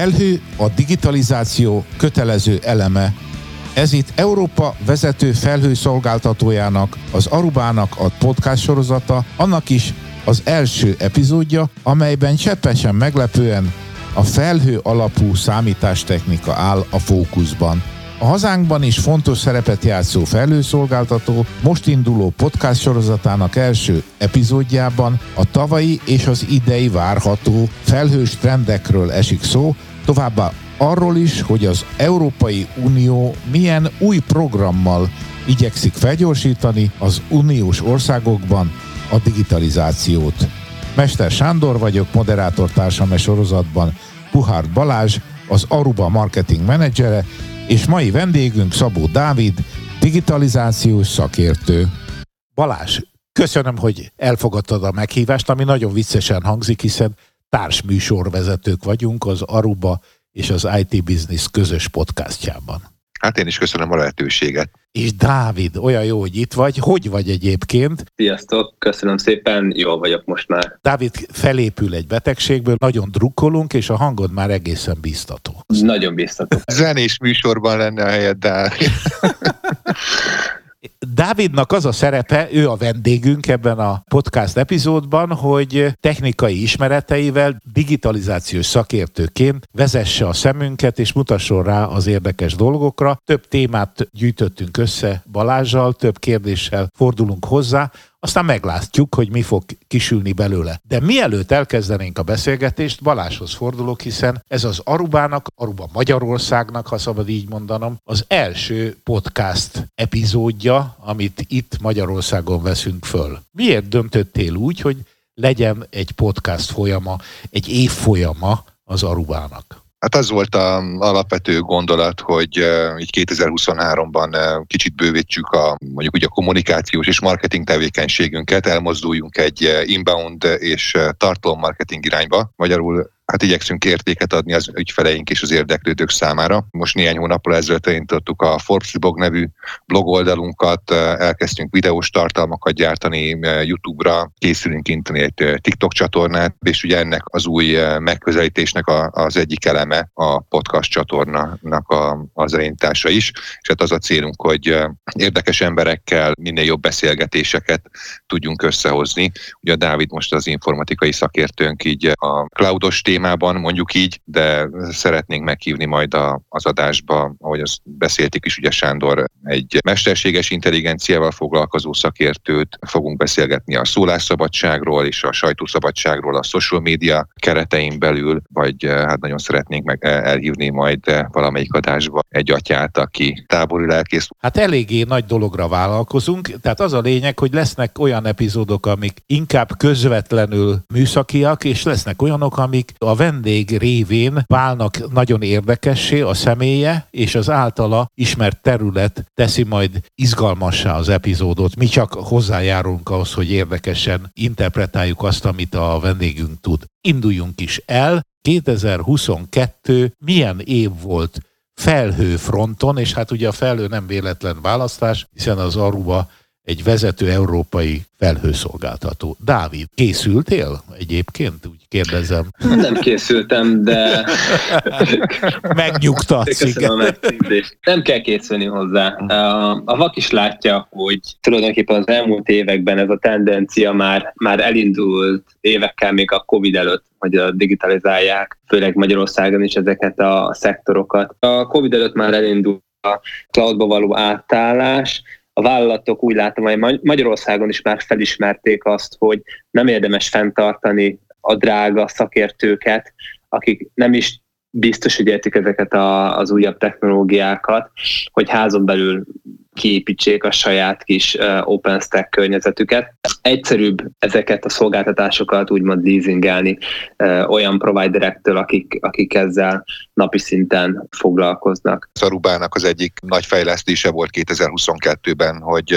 Felhő a digitalizáció kötelező eleme. Ez itt Európa vezető felhőszolgáltatójának, az Arubának a podcast sorozata, annak is az első epizódja, amelyben cseppesen meglepően a felhő alapú számítástechnika áll a fókuszban. A hazánkban is fontos szerepet játszó felhőszolgáltató most induló podcast sorozatának első epizódjában a tavalyi és az idei várható felhős trendekről esik szó, továbbá arról is, hogy az Európai Unió milyen új programmal igyekszik felgyorsítani az uniós országokban a digitalizációt. Mester Sándor vagyok, moderátortársam e sorozatban Puhár Balázs, az Aruba marketing menedzsere, és mai vendégünk Szabó Dávid, digitalizációs szakértő. Balázs, köszönöm, hogy elfogadtad a meghívást, ami nagyon viccesen hangzik, hiszen társműsorvezetők vagyunk az Aruba és az IT Business közös podcastjában. Hát én is köszönöm a lehetőséget. És Dávid, olyan jó, hogy itt vagy. Hogy vagy egyébként? Sziasztok, köszönöm szépen, jól vagyok most már. Dávid felépül egy betegségből, nagyon drukkolunk, és a hangod már egészen biztató. Nagyon biztató. Zenés műsorban lenne a helyed, Dávid. Dávidnak az a szerepe, ő a vendégünk ebben a podcast epizódban, hogy technikai ismereteivel digitalizációs szakértőként vezesse a szemünket és mutasson rá az érdekes dolgokra. Több témát gyűjtöttünk össze Balázsjal, több kérdéssel fordulunk hozzá, aztán meglátjuk, hogy mi fog kisülni belőle. De mielőtt elkezdenénk a beszélgetést, Baláshoz fordulok, hiszen ez az Arubának, Aruba Magyarországnak, ha szabad így mondanom, az első podcast epizódja, amit itt Magyarországon veszünk föl. Miért döntöttél úgy, hogy legyen egy podcast folyama, egy év folyama az Arubának? Hát az volt az alapvető gondolat, hogy így 2023-ban kicsit bővítsük a mondjuk ugye a kommunikációs és marketing tevékenységünket, elmozduljunk egy inbound és tartalommarketing irányba. Magyarul hát igyekszünk értéket adni az ügyfeleink és az érdeklődők számára. Most néhány hónappal ezelőtt elindítottuk a Forbes blog nevű blog oldalunkat, elkezdtünk videós tartalmakat gyártani YouTube-ra, készülünk intani egy TikTok csatornát, és ugye ennek az új megközelítésnek az egyik eleme a podcast csatornának az elindítása is, és hát az a célunk, hogy érdekes emberekkel minél jobb beszélgetéseket tudjunk összehozni. Ugye a Dávid most az informatikai szakértőnk így a cloudos témát, témában, mondjuk így, de szeretnénk meghívni majd a, az adásba, ahogy azt beszéltük is, ugye Sándor, egy mesterséges intelligenciával foglalkozó szakértőt, fogunk beszélgetni a szólásszabadságról és a sajtószabadságról a social media keretein belül, vagy eh, hát nagyon szeretnénk meg eh, elhívni majd eh, valamelyik adásba egy atyát, aki tábori lelkész. Hát eléggé nagy dologra vállalkozunk, tehát az a lényeg, hogy lesznek olyan epizódok, amik inkább közvetlenül műszakiak, és lesznek olyanok, amik a vendég révén válnak nagyon érdekessé a személye, és az általa ismert terület teszi majd izgalmassá az epizódot. Mi csak hozzájárulunk ahhoz, hogy érdekesen interpretáljuk azt, amit a vendégünk tud. Induljunk is el. 2022 milyen év volt felhőfronton, és hát ugye a felhő nem véletlen választás, hiszen az Aruba egy vezető európai felhőszolgáltató. Dávid, készültél egyébként? Úgy kérdezem. Nem készültem, de... Megnyugtatsz, igen. Nem kell készülni hozzá. A vak is látja, hogy tulajdonképpen az elmúlt években ez a tendencia már, már elindult évekkel még a Covid előtt, hogy digitalizálják, főleg Magyarországon is ezeket a szektorokat. A Covid előtt már elindult a cloudba való átállás, a vállalatok úgy látom, hogy Magyarországon is már felismerték azt, hogy nem érdemes fenntartani a drága szakértőket, akik nem is biztos, hogy értik ezeket a, az újabb technológiákat, hogy házon belül kiépítsék a saját kis OpenStack környezetüket. Egyszerűbb ezeket a szolgáltatásokat úgymond leasingelni olyan providerektől, akik, akik ezzel napi szinten foglalkoznak. Arubának az egyik nagy fejlesztése volt 2022-ben, hogy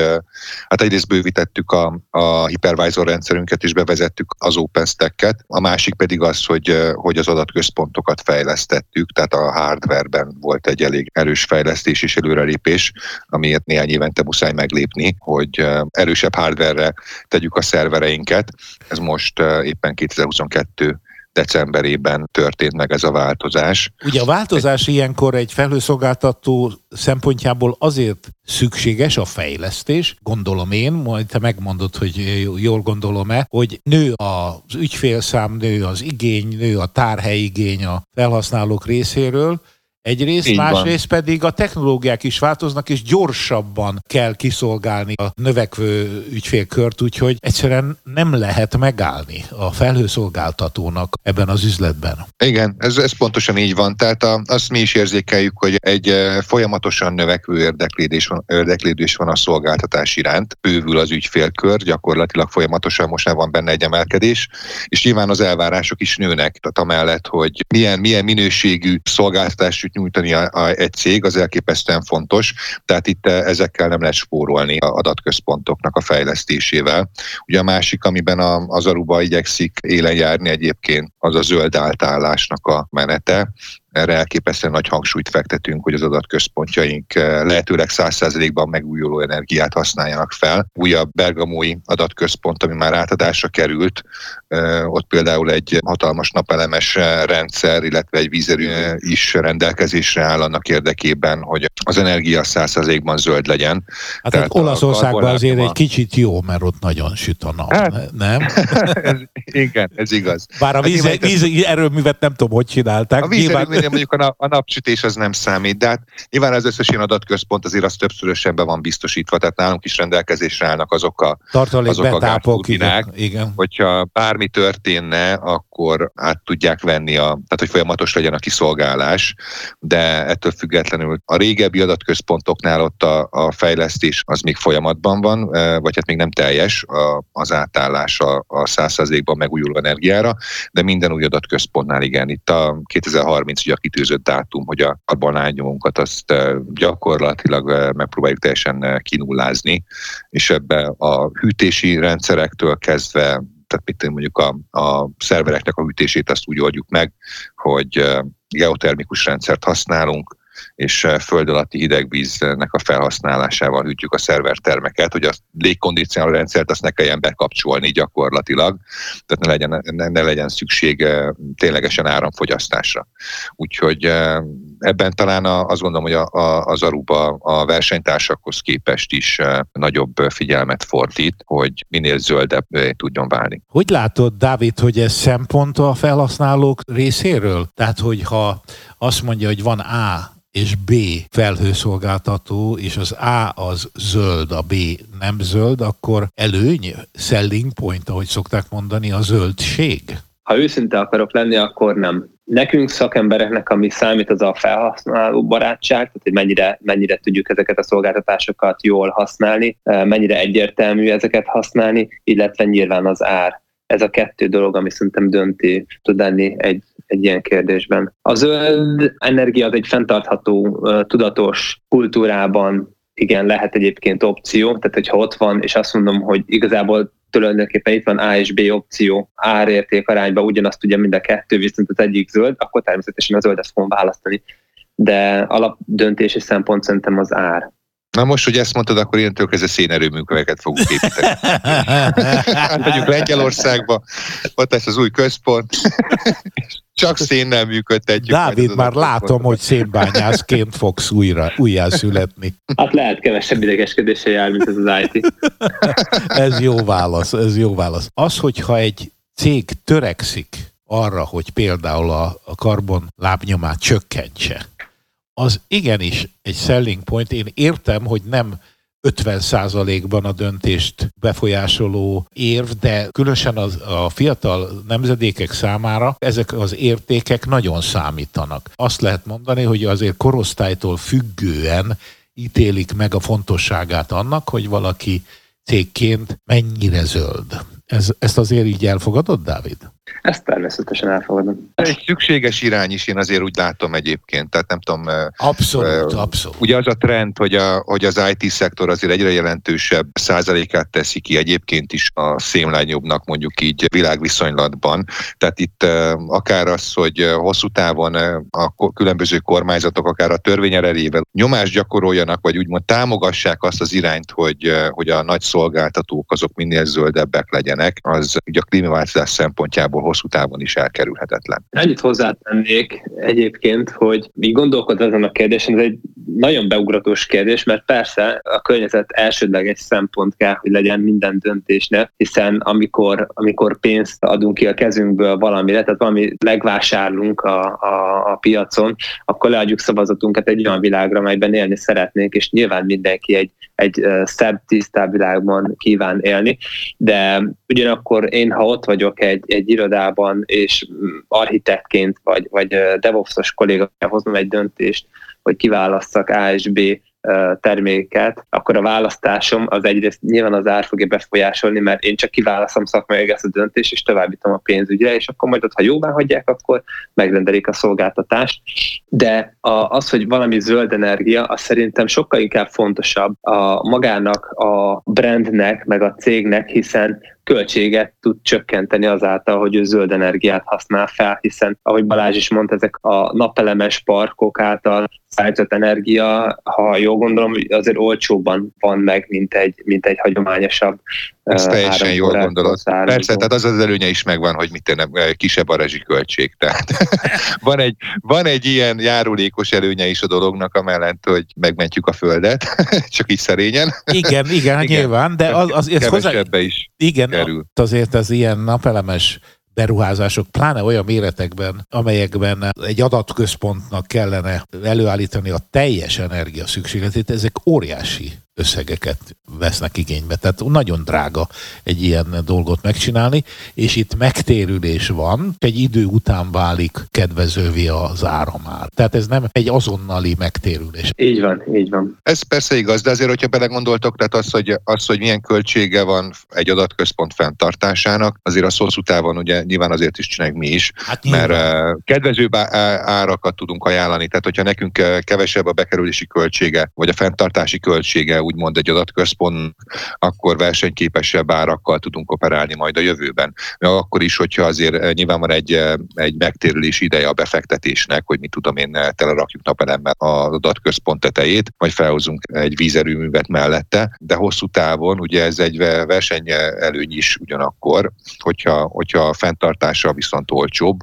hát egyrészt bővítettük a, a hypervisor rendszerünket és bevezettük az OpenStack-et, a másik pedig az, hogy, hogy az adatközpontokat fejlesztettük, tehát a hardwareben volt egy elég erős fejlesztés és előrelépés, amiért néhány évente muszáj meglépni, hogy erősebb hardware-re tegyük a szervereinket. Ez most éppen 2022 decemberében történt meg ez a változás. Ugye a változás ilyenkor egy felhőszolgáltató szempontjából azért szükséges a fejlesztés, gondolom én, majd te megmondod, hogy jól gondolom-e, hogy nő az ügyfélszám, nő az igény, nő a tárhelyigény a felhasználók részéről, Egyrészt, Így másrészt van. pedig a technológiák is változnak, és gyorsabban kell kiszolgálni a növekvő ügyfélkört, úgyhogy egyszerűen nem lehet megállni a felhőszolgáltatónak ebben az üzletben. Igen, ez, ez pontosan így van. Tehát a, azt mi is érzékeljük, hogy egy eh, folyamatosan növekvő érdeklődés van, érdeklődés van a szolgáltatás iránt. Bővül az ügyfélkör, gyakorlatilag folyamatosan most már van benne egy emelkedés, és nyilván az elvárások is nőnek. Tehát amellett, hogy milyen, milyen minőségű nyújtani a, a, egy cég, az elképesztően fontos, tehát itt eh, ezekkel nem lehet spórolni a adatközpontoknak a fejlesztésével. Ugye a másik, amiben a, az Aruba igyekszik élen járni egyébként, az a zöld átállásnak a menete erre elképesztően nagy hangsúlyt fektetünk, hogy az adatközpontjaink eh, lehetőleg 100%-ban megújuló energiát használjanak fel. Újabb bergamói adatközpont, ami már átadásra került, eh, ott például egy hatalmas napelemes eh, rendszer, illetve egy vízerő is rendelkezésre áll annak érdekében, hogy az energia 100%-ban zöld legyen. Hát Tehát Olaszországban azért egy kicsit jó, mert ott nagyon süt a nap, hát, nem? ez, igen, ez igaz. Bár a víz, hát, víz erőművet nem tudom, hogy csinálták. A vízerőművet igen, mondjuk a, nap, a napsütés az nem számít, de hát nyilván az összes ilyen adatközpont azért az többszörösen be van biztosítva, tehát nálunk is rendelkezésre állnak azok a, azok a betápok, igen, igen. hogyha bármi történne, akkor át tudják venni, a, tehát hogy folyamatos legyen a kiszolgálás, de ettől függetlenül a régebbi adatközpontoknál ott a, a fejlesztés az még folyamatban van, vagy hát még nem teljes a, az átállás a, a 100%-ban megújuló energiára, de minden új adatközpontnál igen. Itt a 2030 ugye a kitűzött dátum, hogy a karbonányomunkat azt gyakorlatilag megpróbáljuk teljesen kinullázni, és ebbe a hűtési rendszerektől kezdve tehát mit mondjuk a, a szervereknek a hűtését azt úgy oldjuk meg, hogy geotermikus rendszert használunk, és eh, föld alatti hidegvíznek a felhasználásával hűtjük a szervertermeket, hogy a légkondicionáló rendszert azt ne kelljen bekapcsolni gyakorlatilag, tehát ne legyen, ne, ne legyen szükség eh, ténylegesen áramfogyasztásra. Úgyhogy eh, ebben talán azt gondolom, hogy a, a, az Aruba a versenytársakhoz képest is nagyobb figyelmet fordít, hogy minél zöldebb tudjon válni. Hogy látod, Dávid, hogy ez szempont a felhasználók részéről? Tehát, hogyha azt mondja, hogy van A és B felhőszolgáltató, és az A az zöld, a B nem zöld, akkor előny, selling point, ahogy szokták mondani, a zöldség? Ha őszinte akarok lenni, akkor nem. Nekünk szakembereknek, ami számít, az a felhasználó barátság, tehát hogy mennyire, mennyire tudjuk ezeket a szolgáltatásokat jól használni, mennyire egyértelmű ezeket használni, illetve nyilván az ár. Ez a kettő dolog, ami szerintem dönti tud lenni egy egy ilyen kérdésben. A zöld energia az egy fenntartható, tudatos kultúrában igen, lehet egyébként opció, tehát hogyha ott van, és azt mondom, hogy igazából tulajdonképpen itt van A és B opció, árérték arányban ugyanazt ugye mind a kettő, viszont az egyik zöld, akkor természetesen a zöldet fogom választani. De alapdöntési szempont szerintem az ár. Na most, hogy ezt mondtad, akkor ilyen kezdve szénerőműköveteket fogunk építeni. mondjuk Lengyelországba, ott lesz az új központ, csak szénnel működtetjük. Dávid, már látom, hogy szénbányászként fogsz újra, újjá születni. Hát lehet kevesebb idegeskedése jár, mint ez az IT. ez jó válasz, ez jó válasz. Az, hogyha egy cég törekszik arra, hogy például a, a karbon lábnyomát csökkentse, az igenis egy selling point. Én értem, hogy nem 50%-ban a döntést befolyásoló érv, de különösen az, a fiatal nemzedékek számára ezek az értékek nagyon számítanak. Azt lehet mondani, hogy azért korosztálytól függően ítélik meg a fontosságát annak, hogy valaki cégként mennyire zöld. Ez, ezt azért így elfogadod, Dávid? Ezt természetesen elfogadom. Egy szükséges irány is én azért úgy látom egyébként, tehát nem tudom. Abszolút, uh, abszolút. Ugye az a trend, hogy, a, hogy az IT-szektor azért egyre jelentősebb százalékát teszi ki egyébként is a szénlányjobbnak mondjuk így világviszonylatban. Tehát itt uh, akár az, hogy hosszú távon a különböző kormányzatok akár a törvény erejével nyomást gyakoroljanak, vagy úgymond támogassák azt az irányt, hogy, hogy a nagy szolgáltatók azok minél zöldebbek legyenek, az ugye a klímaváltozás szempontjából hosszú távon is elkerülhetetlen. Ennyit hozzátennék egyébként, hogy mi gondolkod ezen a kérdésen, ez egy nagyon beugratós kérdés, mert persze a környezet elsődleges szempont kell, hogy legyen minden döntésnek, hiszen amikor, amikor pénzt adunk ki a kezünkből valamire, tehát valami megvásárlunk a, a, a piacon, akkor leadjuk szavazatunkat egy olyan világra, amelyben élni szeretnénk, és nyilván mindenki egy, egy szebb, tisztább világban kíván élni, de ugyanakkor én, ha ott vagyok egy, egy irodában, és architektként, vagy, vagy DevOps-os kolléga hoznom egy döntést, hogy kiválasszak A és B terméket, akkor a választásom az egyrészt nyilván az ár fogja befolyásolni, mert én csak kiválasztom szakmai ezt a döntést, és továbbítom a pénzügyre, és akkor majd ott, ha jóvá hagyják, akkor megrendelik a szolgáltatást. De az, hogy valami zöld energia, az szerintem sokkal inkább fontosabb a magának, a brandnek, meg a cégnek, hiszen költséget tud csökkenteni azáltal, hogy ő zöld energiát használ fel, hiszen ahogy Balázs is mondta, ezek a napelemes parkok által szállított energia, ha jól gondolom, azért olcsóban van meg, mint egy, mint egy hagyományosabb ez teljesen jól gondolod. Persze, tehát az az előnye is megvan, hogy mit tennem, kisebb a rezsiköltség. Tehát van, egy, van egy ilyen járulékos előnye is a dolognak, amellett, hogy megmentjük a földet, csak így szerényen. Igen, igen, igen. nyilván, de az, az, az hozzá, is igen, kerül. azért az ilyen napelemes beruházások, pláne olyan méretekben, amelyekben egy adatközpontnak kellene előállítani a teljes energia szükségletét, ezek óriási összegeket vesznek igénybe. Tehát nagyon drága egy ilyen dolgot megcsinálni, és itt megtérülés van, egy idő után válik kedvezővé az áramár. Tehát ez nem egy azonnali megtérülés. Így van, így van. Ez persze igaz, de azért, hogyha belegondoltok, tehát az, hogy, az, hogy milyen költsége van egy adatközpont fenntartásának, azért a hosszú távon ugye nyilván azért is csináljuk mi is, hát mert uh, kedvezőbb árakat tudunk ajánlani, tehát hogyha nekünk kevesebb a bekerülési költsége, vagy a fenntartási költsége, úgymond egy adatközpont, akkor versenyképesebb árakkal tudunk operálni majd a jövőben. Akkor is, hogyha azért eh, nyilván van egy, eh, egy megtérülés ideje a befektetésnek, hogy mi tudom én, eh, telerakjuk napelemmel az adatközpont tetejét, vagy felhozunk egy vízerőművet mellette, de hosszú távon ugye ez egy versenyelőny is ugyanakkor, hogyha, hogyha a fenntartása viszont olcsóbb,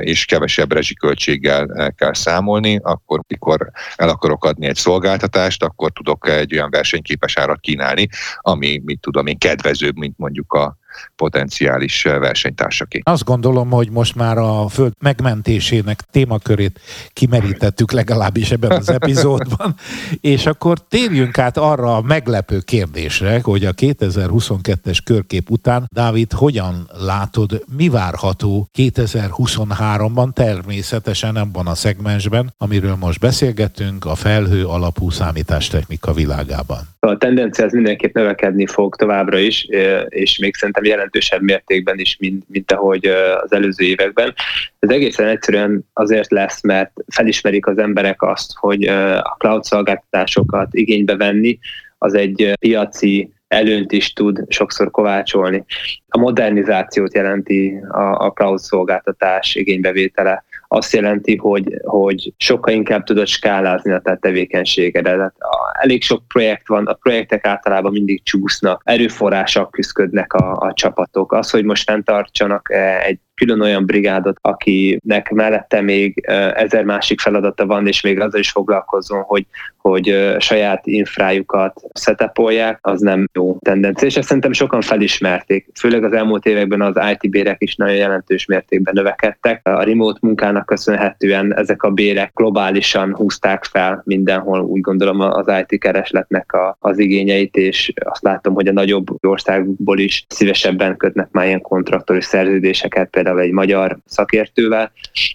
és kevesebb rezsiköltséggel kell számolni, akkor mikor el akarok adni egy szolgáltatást, akkor tudok egy olyan versenyképes árat kínálni, ami, mit tudom én, kedvezőbb, mint mondjuk a potenciális versenytársaké. Azt gondolom, hogy most már a föld megmentésének témakörét kimerítettük legalábbis ebben az epizódban, és akkor térjünk át arra a meglepő kérdésre, hogy a 2022-es körkép után, Dávid, hogyan látod, mi várható 2023-ban, természetesen abban a szegmensben, amiről most beszélgetünk, a felhő alapú számítástechnika világában? A tendencia az mindenképp növekedni fog továbbra is, és még szerintem szerintem jelentősebb mértékben is, mint, mint ahogy az előző években. Ez egészen egyszerűen azért lesz, mert felismerik az emberek azt, hogy a cloud szolgáltatásokat igénybe venni, az egy piaci előnyt is tud sokszor kovácsolni. A modernizációt jelenti a, a cloud szolgáltatás igénybevétele azt jelenti, hogy, hogy sokkal inkább tudod skálázni a te tevékenységedet. Elég sok projekt van, a projektek általában mindig csúsznak, erőforrások küzdködnek a, a csapatok. Az, hogy most fenntartsanak eh, egy külön olyan brigádot, akinek mellette még ezer másik feladata van, és még azzal is foglalkozzon, hogy, hogy saját infrájukat setupolják, az nem jó tendencia. És ezt szerintem sokan felismerték. Főleg az elmúlt években az IT bérek is nagyon jelentős mértékben növekedtek. A remote munkának köszönhetően ezek a bérek globálisan húzták fel mindenhol, úgy gondolom az IT keresletnek a, az igényeit, és azt látom, hogy a nagyobb országból is szívesebben kötnek már ilyen kontraktori szerződéseket, például egy magyar szakértővel.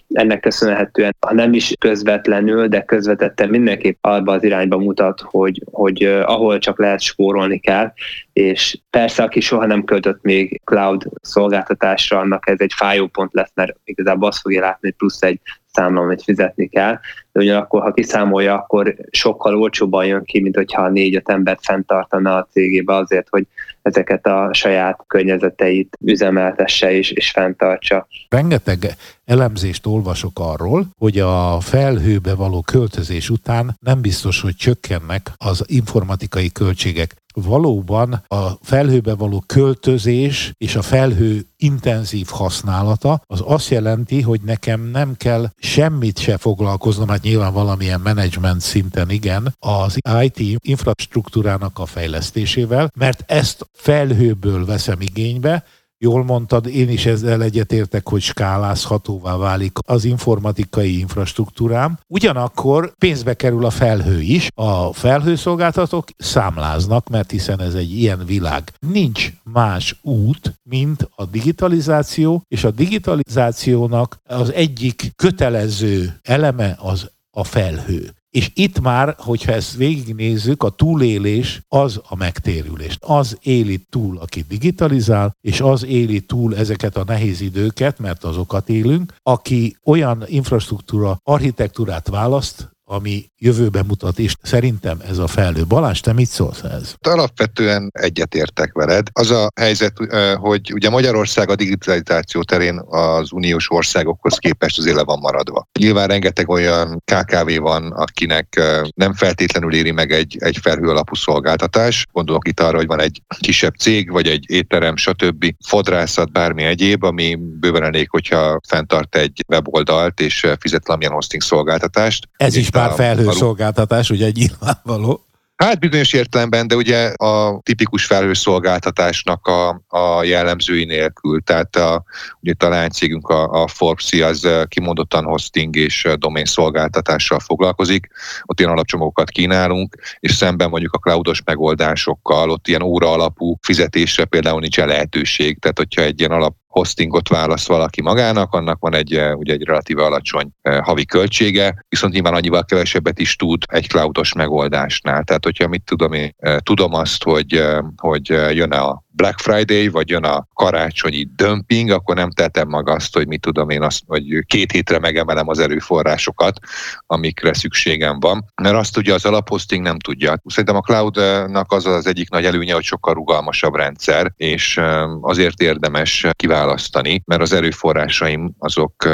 Ennek köszönhetően, ha nem is közvetlenül, de közvetetten mindenképp abba az irányba mutat, hogy, hogy ahol csak lehet spórolni kell, és persze, aki soha nem költött még cloud szolgáltatásra, annak ez egy fájópont lesz, mert igazából azt fogja látni, hogy plusz egy számla, amit fizetni kell, de ugyanakkor, ha kiszámolja, akkor sokkal olcsóbban jön ki, mint hogyha négy-öt embert fenntartana a cégébe azért, hogy ezeket a saját környezeteit üzemeltesse és, és fenntartsa. Rengeteg elemzést olvasok arról, hogy a felhőbe való költözés után nem biztos, hogy csökkennek az informatikai költségek. Valóban a felhőbe való költözés és a felhő intenzív használata az azt jelenti, hogy nekem nem kell semmit se foglalkoznom, hát nyilván valamilyen menedzsment szinten igen, az IT infrastruktúrának a fejlesztésével, mert ezt felhőből veszem igénybe, Jól mondtad, én is ezzel egyetértek, hogy skálázhatóvá válik az informatikai infrastruktúrám. Ugyanakkor pénzbe kerül a felhő is. A felhőszolgáltatók számláznak, mert hiszen ez egy ilyen világ. Nincs más út, mint a digitalizáció, és a digitalizációnak az egyik kötelező eleme az a felhő. És itt már, hogyha ezt végignézzük, a túlélés az a megtérülés. Az éli túl, aki digitalizál, és az éli túl ezeket a nehéz időket, mert azokat élünk, aki olyan infrastruktúra, architektúrát választ, ami jövőben mutat, és szerintem ez a felhő. Balázs, te mit szólsz ez? Alapvetően egyetértek veled. Az a helyzet, hogy ugye Magyarország a digitalizáció terén az uniós országokhoz képest azért le van maradva. Nyilván rengeteg olyan KKV van, akinek nem feltétlenül éri meg egy, egy felhő alapú szolgáltatás. Gondolok itt arra, hogy van egy kisebb cég, vagy egy étterem, stb. fodrászat, bármi egyéb, ami bőven elég, hogyha fenntart egy weboldalt és fizet valamilyen hosting szolgáltatást. Ez is már felhőszolgáltatás, ugye nyilvánvaló. Hát bizonyos értelemben, de ugye a tipikus felhőszolgáltatásnak a, a jellemzői nélkül. Tehát a, ugye a lánycégünk, a, a Forbes az kimondottan hosting és domain szolgáltatással foglalkozik. Ott ilyen alapcsomagokat kínálunk, és szemben mondjuk a cloudos megoldásokkal, ott ilyen óra alapú fizetésre például nincs lehetőség. Tehát, hogyha egy ilyen alap hostingot választ valaki magának, annak van egy, eh, ugye egy relatíve alacsony eh, havi költsége, viszont nyilván annyival kevesebbet is tud egy cloudos megoldásnál. Tehát, hogyha mit tudom én, eh, tudom azt, hogy, hogy jön a Black Friday, vagy jön a karácsonyi dömping, akkor nem tettem meg azt, hogy mit tudom én, azt, hogy két hétre megemelem az erőforrásokat, amikre szükségem van. Mert azt ugye az alaphosting nem tudja. Szerintem a cloudnak az az egyik nagy előnye, hogy sokkal rugalmasabb rendszer, és azért érdemes kiválasztani, mert az erőforrásaim azok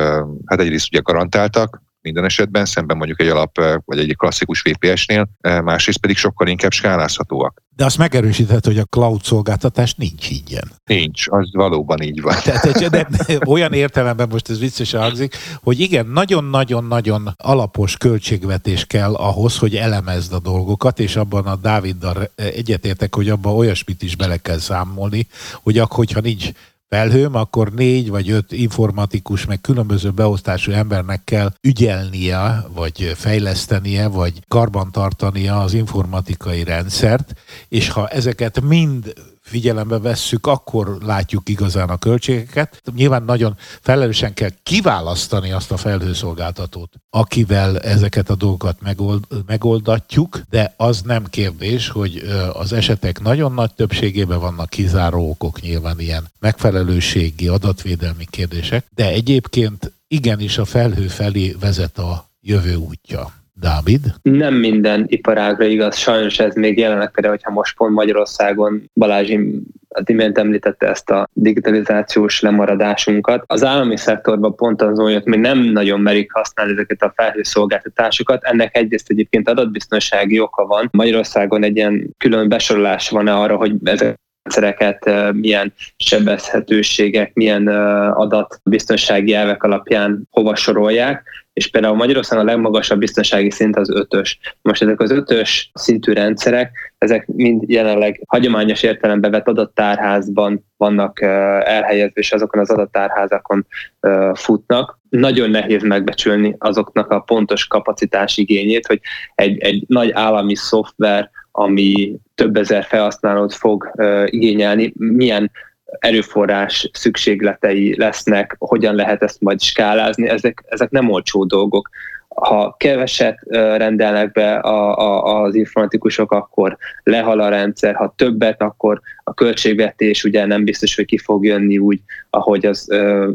hát egyrészt ugye garantáltak, minden esetben, szemben mondjuk egy alap vagy egy klasszikus VPS-nél, másrészt pedig sokkal inkább skálázhatóak. De azt megerősített, hogy a cloud szolgáltatás nincs ingyen. Nincs, az valóban így van. Tehát, de, de olyan értelemben most ez viccesen hangzik, hogy igen, nagyon-nagyon-nagyon alapos költségvetés kell ahhoz, hogy elemezd a dolgokat, és abban a Dáviddal egyetértek, hogy abban olyasmit is bele kell számolni, hogy akkor, hogyha nincs felhőm, akkor négy vagy öt informatikus, meg különböző beosztású embernek kell ügyelnie, vagy fejlesztenie, vagy karbantartania az informatikai rendszert, és ha ezeket mind figyelembe vesszük, akkor látjuk igazán a költségeket. Nyilván nagyon felelősen kell kiválasztani azt a felhőszolgáltatót, akivel ezeket a dolgokat megold, megoldatjuk, de az nem kérdés, hogy az esetek nagyon nagy többségében vannak kizáró okok, nyilván ilyen megfelelőségi, adatvédelmi kérdések, de egyébként igenis a felhő felé vezet a jövő útja. Dávid? Nem minden iparágra igaz, sajnos ez még jelenek például, hogyha most pont Magyarországon Balázsi az imént említette ezt a digitalizációs lemaradásunkat. Az állami szektorban pont az hogy még nem nagyon merik használni ezeket a felhőszolgáltatásokat. Ennek egyrészt egyébként adatbiztonsági oka van. Magyarországon egy ilyen külön besorolás van arra, hogy ezek rendszereket, milyen sebezhetőségek, milyen adatbiztonsági elvek alapján hova sorolják, és például Magyarországon a legmagasabb biztonsági szint az ötös. Most ezek az ötös szintű rendszerek, ezek mind jelenleg hagyományos értelembe vett adattárházban vannak elhelyezve, és azokon az adattárházakon futnak. Nagyon nehéz megbecsülni azoknak a pontos kapacitás igényét, hogy egy, egy nagy állami szoftver, ami több ezer felhasználót fog igényelni, milyen erőforrás szükségletei lesznek, hogyan lehet ezt majd skálázni, ezek, ezek nem olcsó dolgok. Ha keveset rendelnek be a, a, az informatikusok, akkor lehal a rendszer, ha többet, akkor a költségvetés ugye nem biztos, hogy ki fog jönni úgy, ahogy az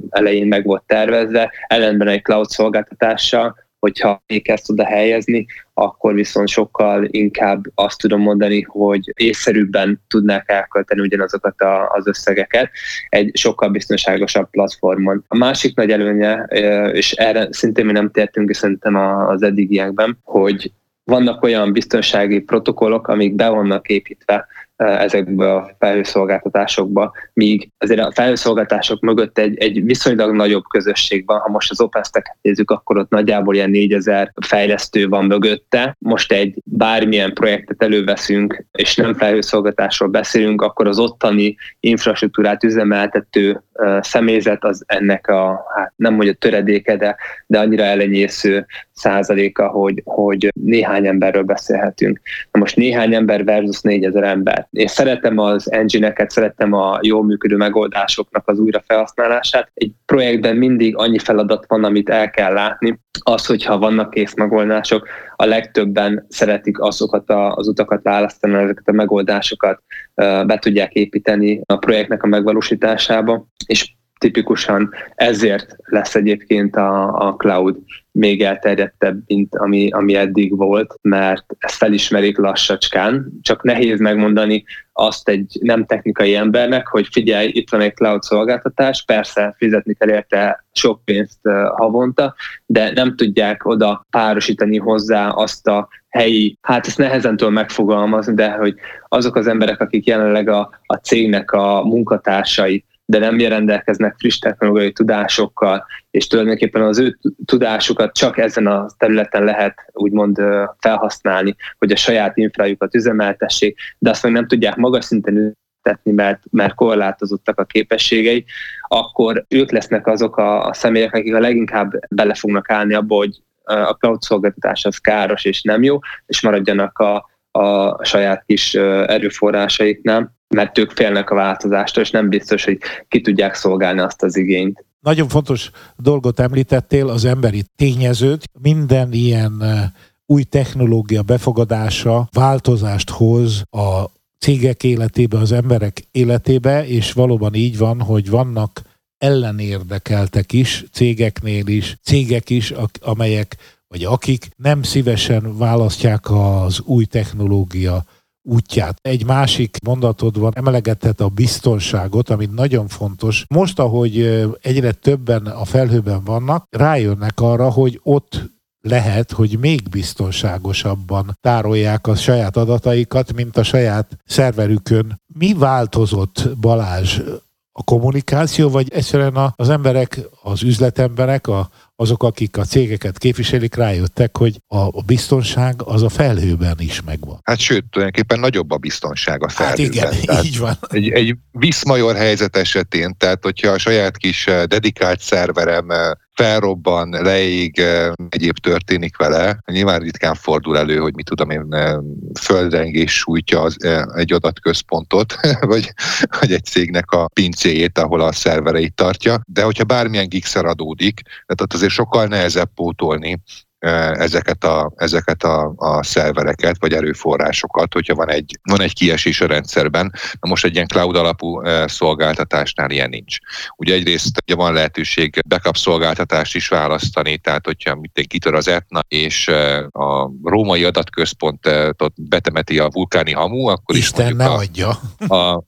elején meg volt tervezve. Ellenben egy cloud szolgáltatással hogyha még ezt oda helyezni, akkor viszont sokkal inkább azt tudom mondani, hogy észszerűbben tudnák elkölteni ugyanazokat a, az összegeket egy sokkal biztonságosabb platformon. A másik nagy előnye, és erre szintén mi nem tértünk szerintem az eddigiekben, hogy vannak olyan biztonsági protokollok, amik be vannak építve ezekbe a felhőszolgáltatásokba, míg azért a felhőszolgáltatások mögött egy, egy viszonylag nagyobb közösség van. Ha most az OpenStack-et nézzük, akkor ott nagyjából ilyen 4000 fejlesztő van mögötte. Most egy bármilyen projektet előveszünk, és nem felhőszolgáltatásról beszélünk, akkor az ottani infrastruktúrát üzemeltető személyzet az ennek a, hát nem mondja töredéke, de, de annyira elenyésző százaléka, hogy, hogy néhány emberről beszélhetünk. Na most néhány ember versus 4000 ember. Én szeretem az engine-eket, szeretem a jól működő megoldásoknak az újra felhasználását. Egy projektben mindig annyi feladat van, amit el kell látni. Az, hogyha vannak kész megoldások, a legtöbben szeretik azokat a, az utakat választani, ezeket a megoldásokat be tudják építeni a projektnek a megvalósításába, és tipikusan ezért lesz egyébként a, a cloud még elterjedtebb, mint ami, ami eddig volt, mert ezt felismerik lassacskán, csak nehéz megmondani azt egy nem technikai embernek, hogy figyelj, itt van egy cloud szolgáltatás, persze fizetni kell érte sok pénzt havonta, de nem tudják oda párosítani hozzá azt a helyi, hát ezt nehezen tudom megfogalmazni, de hogy azok az emberek, akik jelenleg a, a cégnek a munkatársai, de nem rendelkeznek friss technológiai tudásokkal, és tulajdonképpen az ő tudásukat csak ezen a területen lehet úgymond felhasználni, hogy a saját infrájukat üzemeltessék, de azt meg nem tudják magas szinten tetni, mert, mert korlátozottak a képességei, akkor ők lesznek azok a, a személyek, akik a leginkább bele fognak állni abba, hogy a cloud szolgáltatás az káros és nem jó, és maradjanak a, a saját kis erőforrásaiknál mert ők félnek a változástól, és nem biztos, hogy ki tudják szolgálni azt az igényt. Nagyon fontos dolgot említettél, az emberi tényezőt. Minden ilyen új technológia befogadása változást hoz a cégek életébe, az emberek életébe, és valóban így van, hogy vannak ellenérdekeltek is, cégeknél is, cégek is, amelyek, vagy akik nem szívesen választják az új technológia útját. Egy másik mondatod van, emelegetett a biztonságot, ami nagyon fontos. Most, ahogy egyre többen a felhőben vannak, rájönnek arra, hogy ott lehet, hogy még biztonságosabban tárolják a saját adataikat, mint a saját szerverükön. Mi változott, Balázs? A kommunikáció, vagy egyszerűen az emberek, az üzletemberek, a, azok, akik a cégeket képviselik, rájöttek, hogy a biztonság az a felhőben is megvan. Hát sőt, tulajdonképpen nagyobb a biztonság a felhőben. Hát igen, tehát így van. Egy, egy viszmajor helyzet esetén, tehát hogyha a saját kis eh, dedikált szerverem eh, felrobban, leég, eh, egyéb történik vele. Nyilván ritkán fordul elő, hogy mit tudom én, földrengés sújtja az, egy adatközpontot, vagy, vagy egy cégnek a pincéjét, ahol a szervereit tartja. De hogyha bármilyen gigszer adódik, tehát azért sokkal nehezebb pótolni ezeket a, ezeket a, a szervereket, vagy erőforrásokat, hogyha van egy, van egy kiesés a rendszerben. Na most egy ilyen cloud alapú szolgáltatásnál ilyen nincs. Ugye egyrészt ugye van lehetőség backup szolgáltatást is választani, tehát hogyha mit kitör az Etna, és a római adatközpontot betemeti a vulkáni hamu, akkor Isten is ne a, adja. A,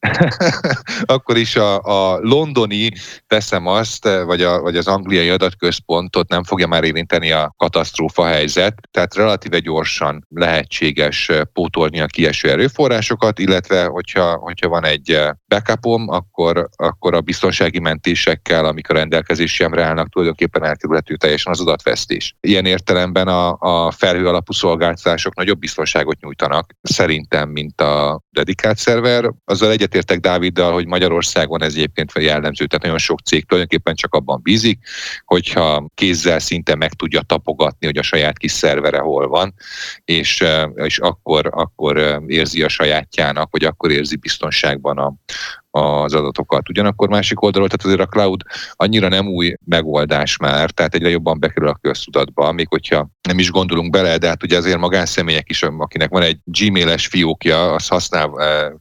akkor is a, a londoni, teszem azt, vagy, a, vagy az angliai adatközpontot nem fogja már érinteni a katasztrófa katasztrófa helyzet, tehát relatíve gyorsan lehetséges eh, pótolni a kieső erőforrásokat, illetve hogyha, hogyha van egy backupom, akkor, akkor a biztonsági mentésekkel, amikor rendelkezésemre állnak, tulajdonképpen elkerülhető teljesen az adatvesztés. Ilyen értelemben a, a felhő alapú szolgáltatások nagyobb biztonságot nyújtanak, szerintem, mint a dedikált szerver. Azzal egyetértek Dáviddal, hogy Magyarországon ez egyébként jellemző, tehát nagyon sok cég tulajdonképpen csak abban bízik, hogyha kézzel szinte meg tudja tapogatni, hogy a saját kis szervere hol van, és, és akkor, akkor érzi a sajátjának, hogy akkor érzi biztonságban a, az adatokat. Ugyanakkor másik oldalról, tehát azért a cloud annyira nem új megoldás már, tehát egyre jobban bekerül a köztudatba, még hogyha nem is gondolunk bele, de hát ugye azért magánszemélyek is, akinek van egy gmail-es fiókja, az használ e,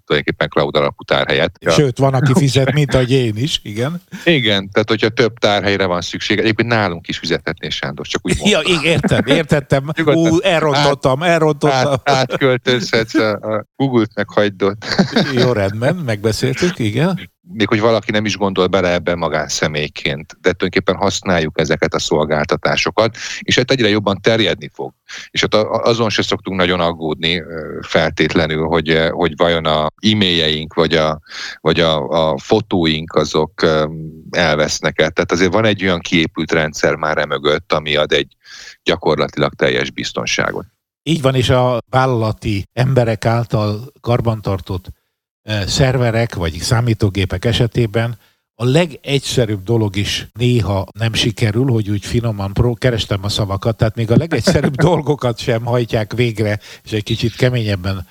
tulajdonképpen cloud alapú tárhelyet. Sőt, van, aki fizet, mint a én is, igen. Igen, tehát hogyha több tárhelyre van szükség, egyébként nálunk is fizethetné Sándor, csak úgy mondtam. Ja, értem, értettem. Ú, elrontottam, elrontottam. Át, átköltözhetsz a Google-t meg hagyd Jó, rendben, megbeszéltük, igen még hogy valaki nem is gondol bele ebben magánszemélyként, de tulajdonképpen használjuk ezeket a szolgáltatásokat, és hát egyre jobban terjedni fog. És hát azon se szoktunk nagyon aggódni feltétlenül, hogy, hogy vajon a e-mailjeink vagy a, vagy a, a fotóink azok elvesznek el. Tehát azért van egy olyan kiépült rendszer már emögött, ami ad egy gyakorlatilag teljes biztonságot. Így van, és a vállalati emberek által karbantartott szerverek vagy számítógépek esetében a legegyszerűbb dolog is néha nem sikerül, hogy úgy finoman pró, kerestem a szavakat, tehát még a legegyszerűbb dolgokat sem hajtják végre, és egy kicsit keményebben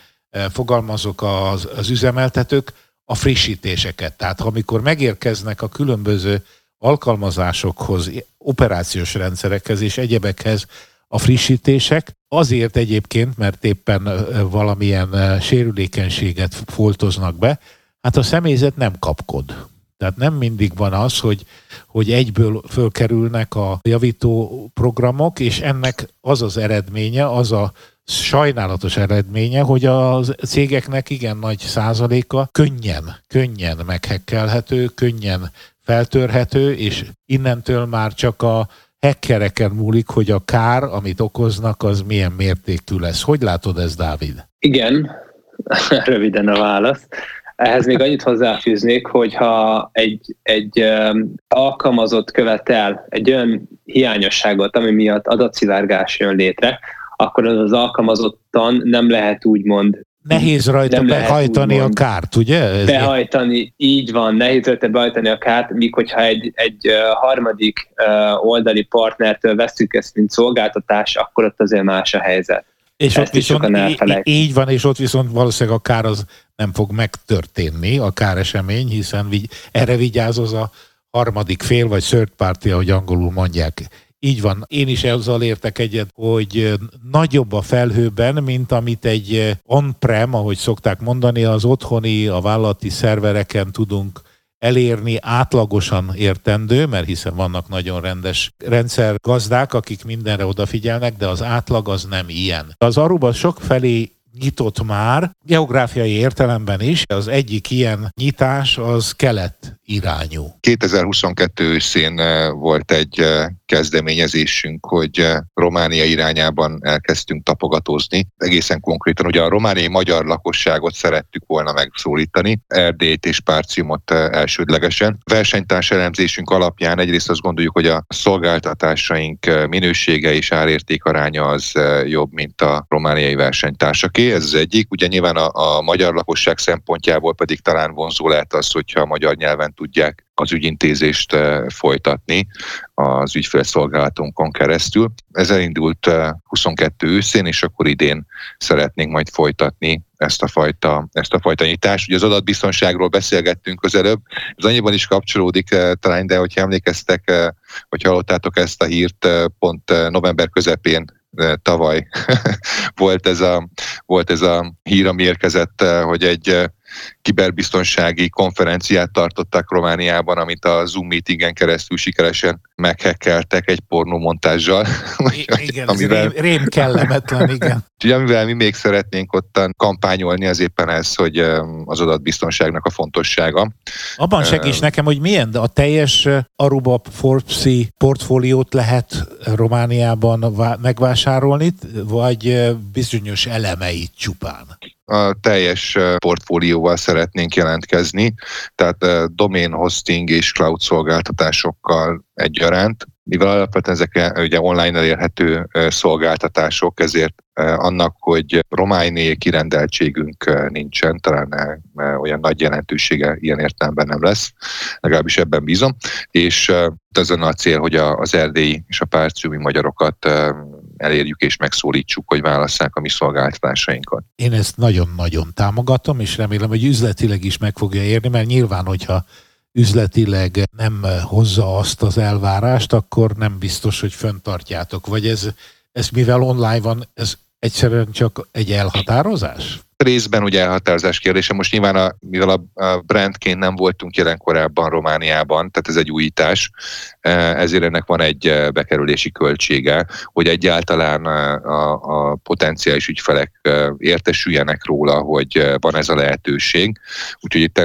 fogalmazok az, az üzemeltetők, a frissítéseket. Tehát amikor megérkeznek a különböző alkalmazásokhoz, operációs rendszerekhez és egyebekhez a frissítések, azért egyébként, mert éppen valamilyen sérülékenységet foltoznak be, hát a személyzet nem kapkod. Tehát nem mindig van az, hogy, hogy egyből fölkerülnek a javító programok, és ennek az az eredménye, az a sajnálatos eredménye, hogy a cégeknek igen nagy százaléka könnyen, könnyen meghekkelhető, könnyen feltörhető, és innentől már csak a hackereken múlik, hogy a kár, amit okoznak, az milyen mértékű lesz. Hogy látod ezt, Dávid? Igen, röviden a válasz. Ehhez még annyit hozzáfűznék, hogyha egy, egy alkalmazott követel egy olyan hiányosságot, ami miatt adatszivárgás jön létre, akkor az az alkalmazottan nem lehet úgymond Nehéz rajta behajtani a kárt, ugye? Ez behajtani, így van, nehéz rajta behajtani a kárt, míg hogyha egy, egy harmadik oldali partnertől veszük ezt, mint szolgáltatás, akkor ott azért más a helyzet. És Ezt ott viszont így, így van, és ott viszont valószínűleg a kár az nem fog megtörténni, a káresemény, hiszen erre vigyáz a harmadik fél, vagy third party, ahogy angolul mondják. Így van. Én is ezzel értek egyet, hogy nagyobb a felhőben, mint amit egy on-prem, ahogy szokták mondani, az otthoni, a vállalati szervereken tudunk elérni átlagosan értendő, mert hiszen vannak nagyon rendes rendszergazdák, akik mindenre odafigyelnek, de az átlag az nem ilyen. Az Aruba sok felé nyitott már, geográfiai értelemben is. Az egyik ilyen nyitás az kelet irányú. 2022 őszén eh, volt egy eh, kezdeményezésünk, hogy eh, Románia irányában elkezdtünk tapogatózni. Egészen konkrétan ugye a romániai magyar lakosságot szerettük volna megszólítani, Erdélyt és Párciumot elsődlegesen. Versenytárs elemzésünk alapján egyrészt azt gondoljuk, hogy a szolgáltatásaink minősége és árérték aránya az jobb, mint a romániai versenytársaké. Ez az egyik. Ugye nyilván a, a magyar lakosság szempontjából pedig talán vonzó lehet az, hogyha a magyar nyelven tudják az ügyintézést eh, folytatni az ügyfélszolgálatunkon keresztül. Ez elindult 22 eh, őszén, és akkor idén szeretnénk majd folytatni ezt a fajta, ezt a fajta nyitást. Ugye az adatbiztonságról beszélgettünk közelőbb, ez annyiban is kapcsolódik eh, talán, de hogyha emlékeztek, hogy hallottátok ezt a hírt, pont november közepén tavaly volt ez a, volt ez a hír, ami érkezett, hogy egy kiberbiztonsági konferenciát tartottak Romániában, amit a Zoom meetingen keresztül sikeresen meghekkeltek egy pornómontással. igen, amivel, rém, rém kellemetlen, igen. Ugye, amivel mi még szeretnénk ottan kampányolni, az éppen ez, hogy az adatbiztonságnak a fontossága. Abban segíts nekem, hogy milyen a teljes Aruba forbes portfóliót lehet Romániában megvásárolni, vagy bizonyos elemeit csupán? A teljes portfólióval szeretnénk jelentkezni, tehát domain hosting és cloud szolgáltatásokkal egyaránt. Mivel alapvetően ezek ugye online elérhető szolgáltatások, ezért annak, hogy romániai kirendeltségünk nincsen, talán olyan nagy jelentősége ilyen értelemben nem lesz, legalábbis ebben bízom, és ez a cél, hogy az erdélyi és a párciumi magyarokat elérjük és megszólítsuk, hogy válasszák a mi szolgáltatásainkat. Én ezt nagyon-nagyon támogatom, és remélem, hogy üzletileg is meg fogja érni, mert nyilván, hogyha üzletileg nem hozza azt az elvárást, akkor nem biztos, hogy föntartjátok. Vagy ez, ez mivel online van, ez egyszerűen csak egy elhatározás? Részben ugye elhatározás kérdése. Most nyilván, a, mivel a brandként nem voltunk jelen korábban Romániában, tehát ez egy újítás, e, ezért ennek van egy e, bekerülési költsége, hogy egyáltalán a, a, a potenciális ügyfelek e, értesüljenek róla, hogy van ez a lehetőség. Úgyhogy itt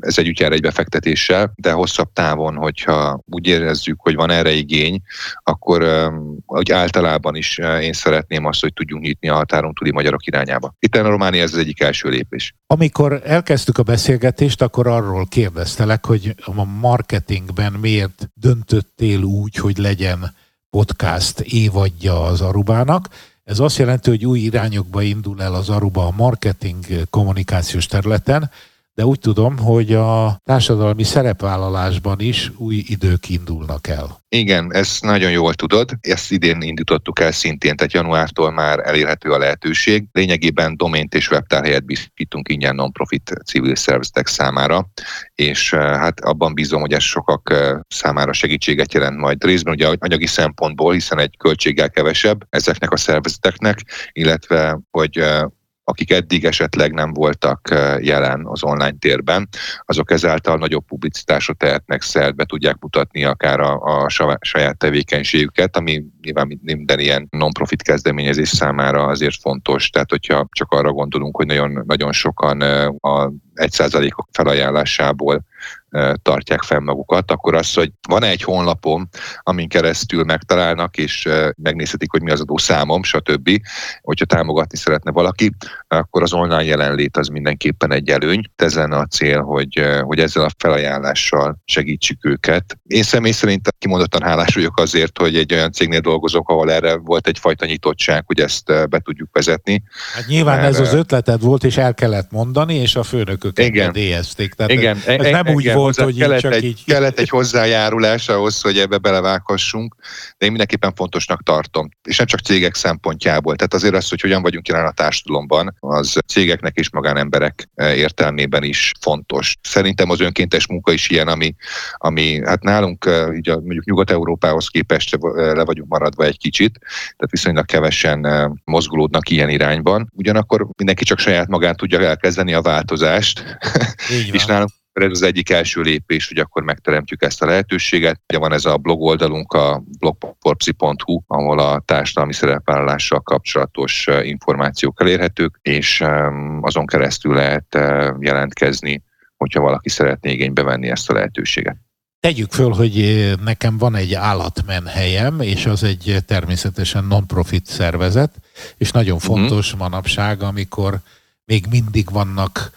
ez egy ügyjár egy befektetéssel, de hosszabb távon, hogyha úgy érezzük, hogy van erre igény, akkor hogy általában is én szeretném azt, hogy tudjunk nyitni a határon túli magyarok irányába. Itt a Románia ez az egyik első lépés. Amikor elkezdtük a beszélgetést, akkor arról kérdeztelek, hogy a marketingben miért döntöttél úgy, hogy legyen podcast évadja az Arubának. Ez azt jelenti, hogy új irányokba indul el az Aruba a marketing kommunikációs területen, de úgy tudom, hogy a társadalmi szerepvállalásban is új idők indulnak el. Igen, ezt nagyon jól tudod. Ezt idén indítottuk el szintén, tehát januártól már elérhető a lehetőség. Lényegében domént és webtárhelyet biztosítunk ingyen non-profit civil szervezetek számára, és eh, hát abban bízom, hogy ez sokak eh, számára segítséget jelent majd részben ugye anyagi szempontból, hiszen egy költséggel kevesebb ezeknek a szervezeteknek, illetve hogy eh, akik eddig esetleg nem voltak eh, jelen az online térben, azok ezáltal nagyobb publicitásra tehetnek szert, be tudják mutatni akár a, a saját tevékenységüket, ami nyilván minden ilyen non-profit kezdeményezés számára azért fontos. Tehát, hogyha csak arra gondolunk, hogy nagyon, nagyon sokan eh, a 1%-ok felajánlásából tartják fenn magukat, akkor az, hogy van egy honlapom, amin keresztül megtalálnak, és megnézhetik, hogy mi az adó számom, stb. Hogyha támogatni szeretne valaki, akkor az online jelenlét az mindenképpen egy előny. Ezen a cél, hogy, hogy ezzel a felajánlással segítsük őket. Én személy szerint kimondottan hálás vagyok azért, hogy egy olyan cégnél dolgozok, ahol erre volt egyfajta nyitottság, hogy ezt be tudjuk vezetni. Hát nyilván Mert, ez az ötleted volt, és el kellett mondani, és a főnökök engedélyezték. Tehát igen, ez, ez nem igen, úgy volt, hogy kellett csak egy, így... Kellett egy hozzájárulás ahhoz, hogy ebbe belevághassunk, de én mindenképpen fontosnak tartom. És nem csak cégek szempontjából. Tehát azért az, hogy hogyan vagyunk jelen a társadalomban, az cégeknek és magánemberek e, értelmében is fontos. Szerintem az önkéntes munka is ilyen, ami, ami hát nálunk e, így a, mondjuk Nyugat-Európához képest le vagyunk maradva egy kicsit, tehát viszonylag kevesen e, mozgulódnak ilyen irányban. Ugyanakkor mindenki csak saját magán tudja elkezdeni a változást, és nálunk ez az egyik első lépés, hogy akkor megteremtjük ezt a lehetőséget. Ugye van ez a blog oldalunk, a blogforpsi.hu, ahol a társadalmi szerepvállalással kapcsolatos információk elérhetők, és azon keresztül lehet jelentkezni, hogyha valaki szeretné igénybe venni ezt a lehetőséget. Tegyük föl, hogy nekem van egy állatmenhelyem, és az egy természetesen non-profit szervezet, és nagyon mhm. fontos uh-huh. manapság, amikor még mindig vannak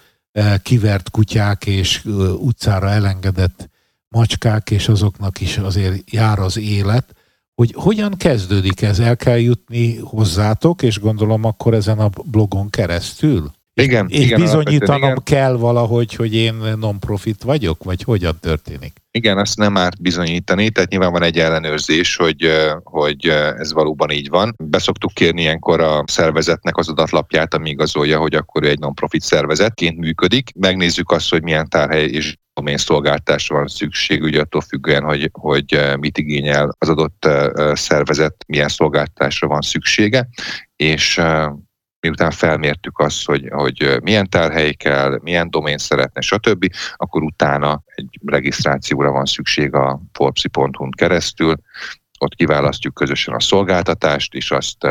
kivert kutyák és utcára elengedett macskák, és azoknak is azért jár az élet, hogy hogyan kezdődik ez? El kell jutni hozzátok, és gondolom akkor ezen a blogon keresztül? Igen, és igen, bizonyítanom igen. kell valahogy, hogy én non-profit vagyok, vagy hogyan történik? Igen, azt nem árt bizonyítani, tehát nyilván van egy ellenőrzés, hogy, hogy ez valóban így van. Beszoktuk kérni ilyenkor a szervezetnek az adatlapját, ami igazolja, hogy akkor ő egy non-profit szervezetként működik. Megnézzük azt, hogy milyen tárhely és domain szolgáltásra van szükség, ugye attól függően, hogy, hogy mit igényel az adott szervezet, milyen szolgáltatásra van szüksége, és miután felmértük azt, hogy, hogy milyen tárhely kell, milyen domén szeretne, stb., akkor utána egy regisztrációra van szükség a forbes.hu-n keresztül, ott kiválasztjuk közösen a szolgáltatást, és azt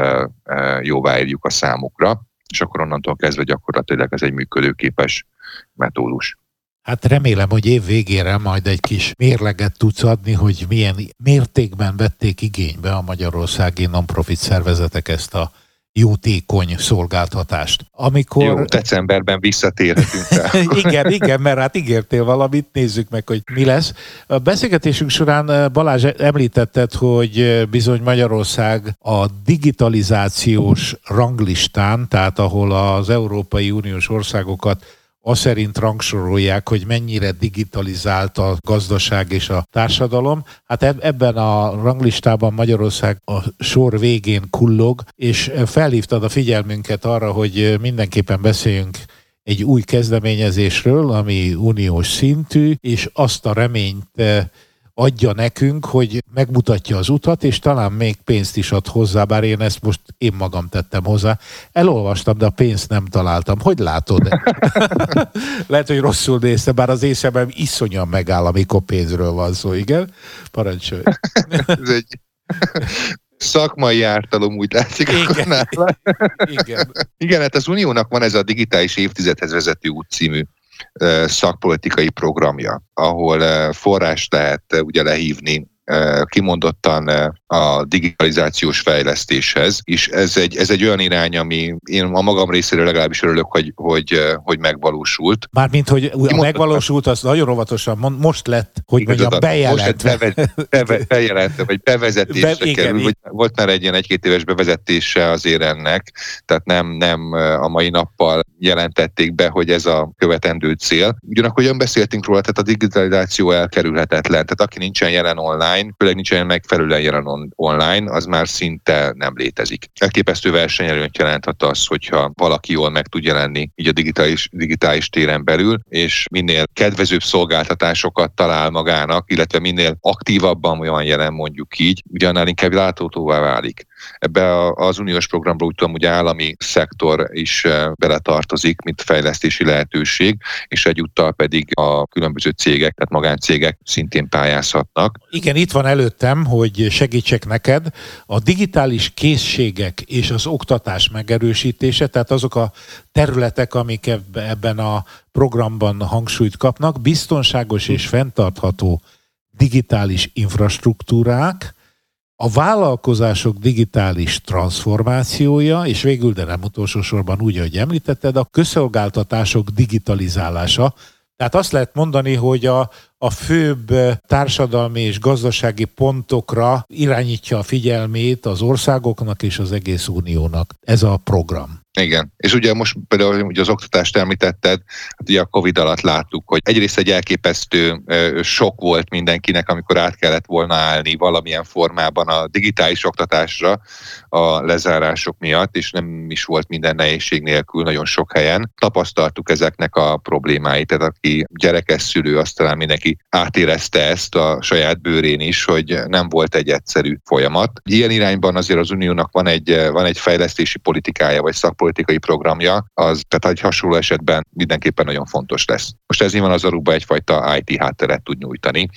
jóváírjuk a számukra, és akkor onnantól kezdve gyakorlatilag ez egy működőképes metódus. Hát remélem, hogy év végére majd egy kis mérleget tudsz adni, hogy milyen mértékben vették igénybe a magyarországi non-profit szervezetek ezt a jótékony szolgáltatást. Amikor... Jó, decemberben visszatérhetünk rá. igen, igen, mert hát ígértél valamit, nézzük meg, hogy mi lesz. A beszélgetésünk során eh, Balázs említetted, hogy eh, bizony Magyarország a digitalizációs ranglistán, tehát ahol az Európai Uniós országokat az szerint rangsorolják, hogy mennyire digitalizált a gazdaság és a társadalom. Hát ebben a ranglistában Magyarország a sor végén kullog, és felhívtad a figyelmünket arra, hogy mindenképpen beszéljünk egy új kezdeményezésről, ami uniós szintű, és azt a reményt adja nekünk, hogy megmutatja az utat, és talán még pénzt is ad hozzá, bár én ezt most én magam tettem hozzá. Elolvastam, de a pénzt nem találtam. Hogy látod? Lehet, hogy rosszul néztem, bár az észemben iszonyan megáll, amikor pénzről van szó, igen? Parancsolj. Ez egy szakmai ártalom, úgy látszik. Igen. Igen. Igen, hát az Uniónak van ez a digitális évtizedhez vezető út című szakpolitikai programja, ahol forrást lehet ugye lehívni kimondottan a digitalizációs fejlesztéshez, és ez egy, ez egy olyan irány, ami én a magam részéről legalábbis örülök, hogy, hogy, hogy megvalósult. Mármint, hogy a megvalósult, az nagyon óvatosan most lett, hogy mondjam, bejelentve. Most lett beve, bejelentve, vagy bevezetésre Be, igen, kerül. Vagy volt már egy ilyen egy-két éves bevezetése azért ennek, tehát nem, nem a mai nappal jelentették be, hogy ez a követendő cél. Ugyanakkor olyan beszéltünk róla, tehát a digitalizáció elkerülhetetlen. Tehát aki nincsen jelen online, főleg nincsen megfelelően jelen on online, az már szinte nem létezik. Elképesztő versenyelőnyt jelenthet az, hogyha valaki jól meg tud jelenni így a digitális, digitális téren belül, és minél kedvezőbb szolgáltatásokat talál magának, illetve minél aktívabban olyan jelen mondjuk így, ugyanál inkább láthatóvá válik. Ebbe az uniós programba úgy tudom, hogy állami szektor is eh, beletartozik, mint fejlesztési lehetőség, és egyúttal pedig a különböző cégek, tehát magáncégek szintén pályázhatnak. Igen, itt van előttem, hogy segítsek neked. A digitális készségek és az oktatás megerősítése, tehát azok a területek, amik ebben a programban hangsúlyt kapnak, biztonságos és fenntartható digitális infrastruktúrák, a vállalkozások digitális transformációja, és végül, de nem utolsó sorban úgy, ahogy említetted, a közszolgáltatások digitalizálása. Tehát azt lehet mondani, hogy a, a főbb társadalmi és gazdasági pontokra irányítja a figyelmét az országoknak és az egész uniónak ez a program. Igen. És ugye most például ugye az oktatást említetted, hát ugye a Covid alatt láttuk, hogy egyrészt egy elképesztő sok volt mindenkinek, amikor át kellett volna állni valamilyen formában a digitális oktatásra a lezárások miatt, és nem is volt minden nehézség nélkül nagyon sok helyen. Tapasztaltuk ezeknek a problémáit, tehát aki gyerekes szülő, azt talán mindenki átérezte ezt a saját bőrén is, hogy nem volt egy egyszerű folyamat. Ilyen irányban azért az Uniónak van egy, van egy fejlesztési politikája, vagy szak politikai programja, az tehát egy hasonló esetben mindenképpen nagyon fontos lesz. Most ez nyilván az Aruba egyfajta IT hátteret tud nyújtani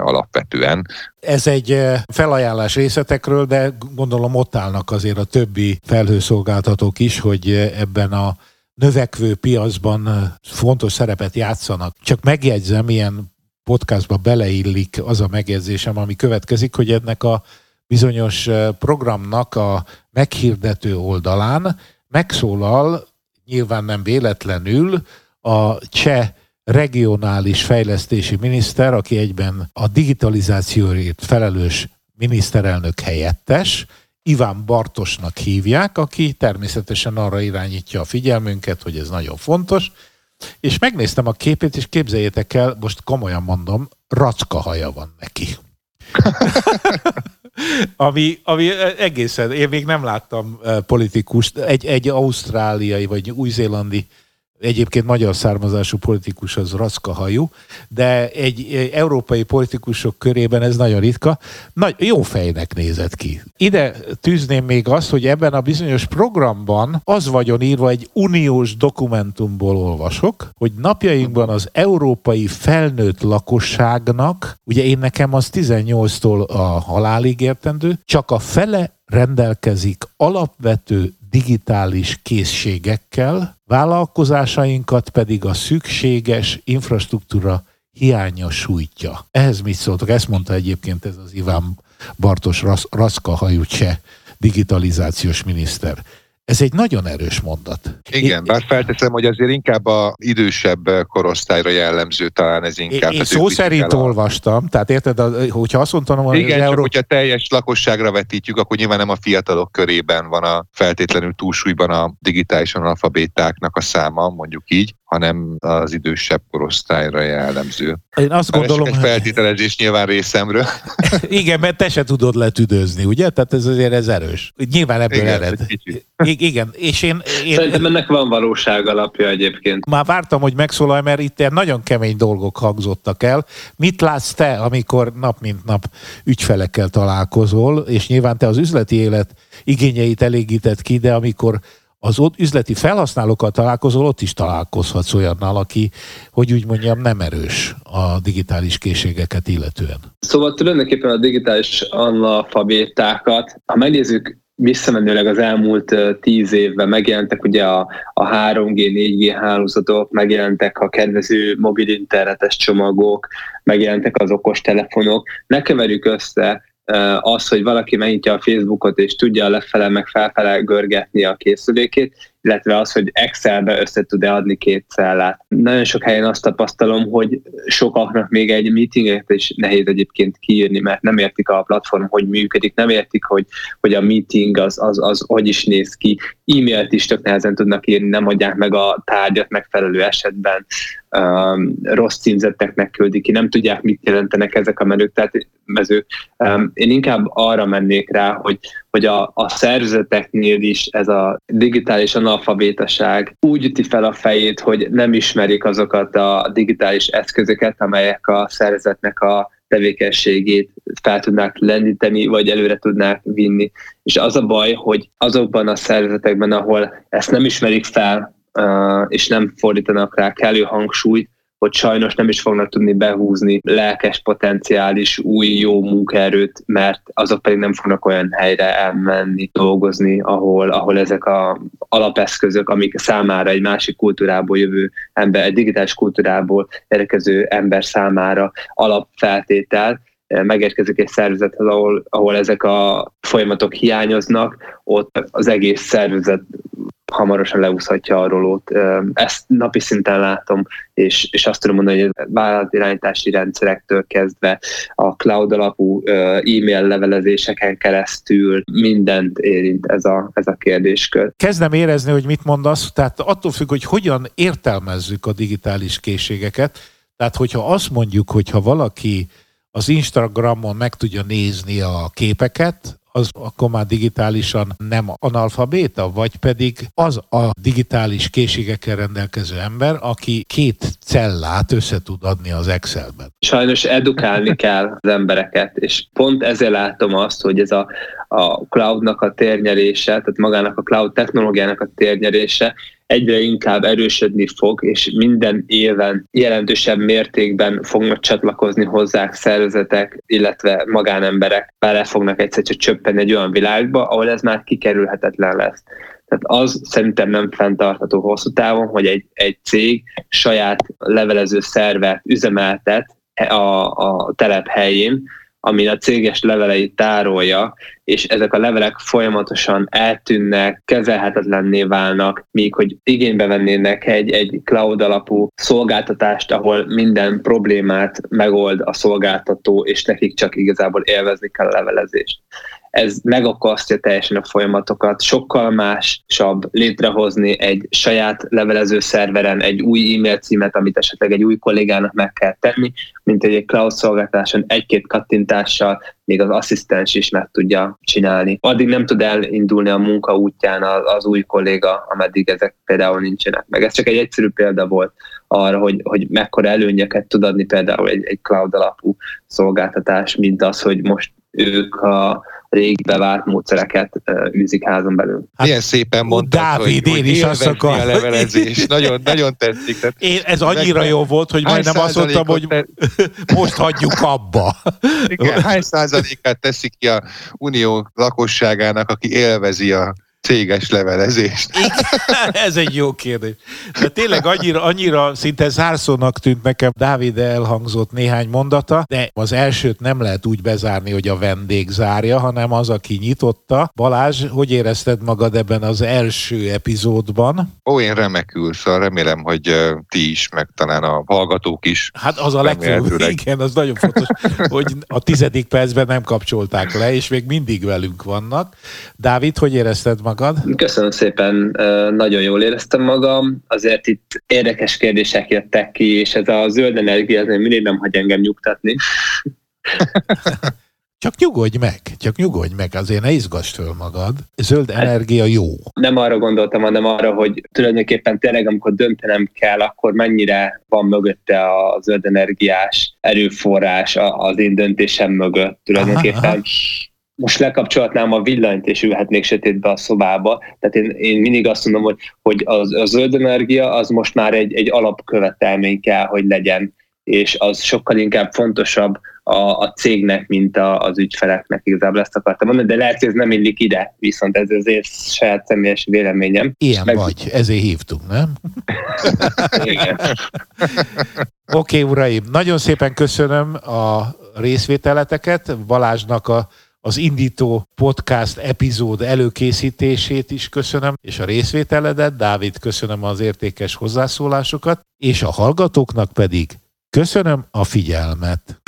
alapvetően. Ez egy felajánlás részletekről, de gondolom ott állnak azért a többi felhőszolgáltatók is, hogy ebben a növekvő piacban fontos szerepet játszanak. Csak megjegyzem, ilyen podcastba beleillik az a megjegyzésem, ami következik, hogy ennek a bizonyos programnak a meghirdető oldalán megszólal, nyilván nem véletlenül, a cseh regionális fejlesztési miniszter, aki egyben a digitalizációért felelős miniszterelnök helyettes, Iván Bartosnak hívják, aki természetesen arra irányítja a figyelmünket, hogy ez nagyon fontos, és megnéztem a képét, és képzeljétek el, most komolyan mondom, racka haja van neki. ami, ami egészen, én még nem láttam eh, politikust, egy, egy ausztráliai vagy új-zélandi egyébként magyar származású politikus az hajú, de egy európai politikusok körében ez nagyon ritka. Nagy, jó fejnek nézett ki. Ide tűzném még azt, hogy ebben a bizonyos programban az vagyon írva, egy uniós dokumentumból olvasok, hogy napjainkban az európai felnőtt lakosságnak, ugye én nekem az 18-tól a halálig értendő, csak a fele rendelkezik alapvető digitális készségekkel, vállalkozásainkat pedig a szükséges infrastruktúra hiánya sújtja. Ehhez mit szóltok? Ezt mondta egyébként ez az Iván Bartos Raszka hajú digitalizációs miniszter. Ez egy nagyon erős mondat. Igen, bár felteszem, hogy azért inkább a idősebb korosztályra jellemző, talán ez inkább. Én, én szó szerint a... olvastam, tehát érted, hogyha azt mondtam, hogy Igen, Euró... hogyha teljes lakosságra vetítjük, akkor nyilván nem a fiatalok körében van a feltétlenül túlsúlyban a digitális analfabétáknak a száma, mondjuk így. Hanem az idősebb korosztályra jellemző. Én azt gondolom... Ez egy feltételezés nyilván részemről. Igen, mert te se tudod letüdőzni, ugye? Tehát ez azért ez erős. Nyilván ebből igen, ered. Igen, és én, én... Szerintem ennek van valóság alapja egyébként. Már vártam, hogy megszólalj, mert itt nagyon kemény dolgok hangzottak el. Mit látsz te, amikor nap mint nap ügyfelekkel találkozol, és nyilván te az üzleti élet igényeit elégített ki, de amikor az ott üzleti felhasználókkal találkozol, ott is találkozhatsz olyannal, aki, hogy úgy mondjam, nem erős a digitális készségeket illetően. Szóval tulajdonképpen a digitális analfabétákat, ha megnézzük visszamenőleg az elmúlt tíz évben megjelentek ugye a, a 3G, 4G hálózatok, megjelentek a kedvező mobil internetes csomagok, megjelentek az okos telefonok. Ne keverjük össze az, hogy valaki megnyitja a Facebookot és tudja lefele meg felfele görgetni a készülékét, illetve az, hogy Excelbe össze tud-e adni két cellát. Nagyon sok helyen azt tapasztalom, hogy sokaknak még egy meetinget is nehéz egyébként kiírni, mert nem értik a platform, hogy működik, nem értik, hogy, hogy a meeting az, az, az hogy is néz ki, e-mailt is tök nehezen tudnak írni, nem adják meg a tárgyat megfelelő esetben, um, rossz címzetteknek küldik ki, nem tudják, mit jelentenek ezek a menők, tehát mezők. Um, én inkább arra mennék rá, hogy, hogy a, a szervezeteknél is ez a digitális analfabétaság úgy üti fel a fejét, hogy nem ismerik azokat a digitális eszközöket, amelyek a szervezetnek a tevékenységét fel tudnák lendíteni, vagy előre tudnák vinni. És az a baj, hogy azokban a szervezetekben, ahol ezt nem ismerik fel, és nem fordítanak rá kellő hangsúlyt, hogy sajnos nem is fognak tudni behúzni lelkes, potenciális, új, jó munkaerőt, mert azok pedig nem fognak olyan helyre elmenni, dolgozni, ahol, ahol ezek a alapeszközök, amik számára egy másik kultúrából jövő ember, egy digitális kultúrából érkező ember számára alapfeltétel, megérkezik egy szervezethez, ahol, ahol ezek a folyamatok hiányoznak, ott az egész szervezet hamarosan leúszhatja a rolót. Ezt napi szinten látom, és, és azt tudom mondani, hogy a vállalatirányítási rendszerektől kezdve a cloud alapú e-mail levelezéseken keresztül mindent érint ez a, ez a kérdéskör. Kezdem érezni, hogy mit mondasz, tehát attól függ, hogy hogyan értelmezzük a digitális készségeket, tehát hogyha azt mondjuk, hogyha valaki az Instagramon meg tudja nézni a képeket, az akkor már digitálisan nem analfabéta, vagy pedig az a digitális készségekkel rendelkező ember, aki két cellát össze tud adni az Excelben. Sajnos edukálni kell az embereket, és pont ezért látom azt, hogy ez a, a cloudnak a térnyerése, tehát magának a cloud technológiának a térnyerése egyre inkább erősödni fog, és minden éven jelentősebb mértékben fognak csatlakozni hozzá szervezetek, illetve magánemberek bele fognak egyszer csak csöppenni egy olyan világba, ahol ez már kikerülhetetlen lesz. Tehát az szerintem nem fenntartható hosszú távon, hogy egy, egy cég saját levelező szervet üzemeltet a, a telep helyén, amin a céges leveleit tárolja, és ezek a levelek folyamatosan eltűnnek, kezelhetetlenné válnak, míg hogy igénybe vennének egy, egy cloud alapú szolgáltatást, ahol minden problémát megold a szolgáltató, és nekik csak igazából élvezni kell a levelezést ez megakasztja teljesen a folyamatokat, sokkal másabb létrehozni egy saját levelező szerveren egy új e-mail címet, amit esetleg egy új kollégának meg kell tenni, mint egy cloud szolgáltáson egy-két kattintással még az asszisztens is meg tudja csinálni. Addig nem tud elindulni a munka útján az új kolléga, ameddig ezek például nincsenek meg. Ez csak egy egyszerű példa volt arra, hogy, hogy mekkora előnyöket tud adni például egy, egy cloud alapú szolgáltatás, mint az, hogy most ők a rég bevált módszereket űzik házon belül. Hát, Milyen szépen mondtad, Dávid, hogy, én is azt akar. a levelezés. nagyon, nagyon tetszik. Tehát én, ez annyira meg, jó volt, hogy majdnem azt mondtam, hogy te... most hagyjuk abba. Igen, hány százalékát teszik ki a unió lakosságának, aki élvezi a céges levelezést? Ez egy jó kérdés. De tényleg annyira, annyira szinte zárszónak tűnt nekem Dávid elhangzott néhány mondata, de az elsőt nem lehet úgy bezárni, hogy a vendég zárja, hanem az, aki nyitotta. Balázs, hogy érezted magad ebben az első epizódban? Ó, én remekül, szóval remélem, hogy ti is, meg talán a hallgatók is. Hát az a legfőbb, igen, az nagyon fontos, hogy a tizedik percben nem kapcsolták le, és még mindig velünk vannak. Dávid, hogy érezted magad magad? Köszönöm szépen, nagyon jól éreztem magam. Azért itt érdekes kérdések jöttek ki, és ez a zöld energia ez mindig nem hagy engem nyugtatni. Csak nyugodj meg, csak nyugodj meg, azért ne izgass föl magad. Zöld hát energia jó. Nem arra gondoltam, hanem arra, hogy tulajdonképpen tényleg, amikor döntenem kell, akkor mennyire van mögötte a zöld energiás erőforrás az én döntésem mögött tulajdonképpen. Aha, aha most lekapcsolhatnám a villanyt, és ülhetnék sötétbe a szobába. Tehát én, én mindig azt mondom, hogy, hogy az, a zöld energia az most már egy, egy alapkövetelmény kell, hogy legyen, és az sokkal inkább fontosabb a, a cégnek, mint a, az ügyfeleknek. Igazából ezt akartam mondani, de lehet, hogy ez nem illik ide, viszont ez azért saját személyes véleményem. Ilyen Meg... vagy, ezért hívtunk, nem? Igen. Oké, okay, uraim, nagyon szépen köszönöm a részvételeteket, Balázsnak a az indító podcast epizód előkészítését is köszönöm, és a részvételedet. Dávid, köszönöm az értékes hozzászólásokat, és a hallgatóknak pedig köszönöm a figyelmet.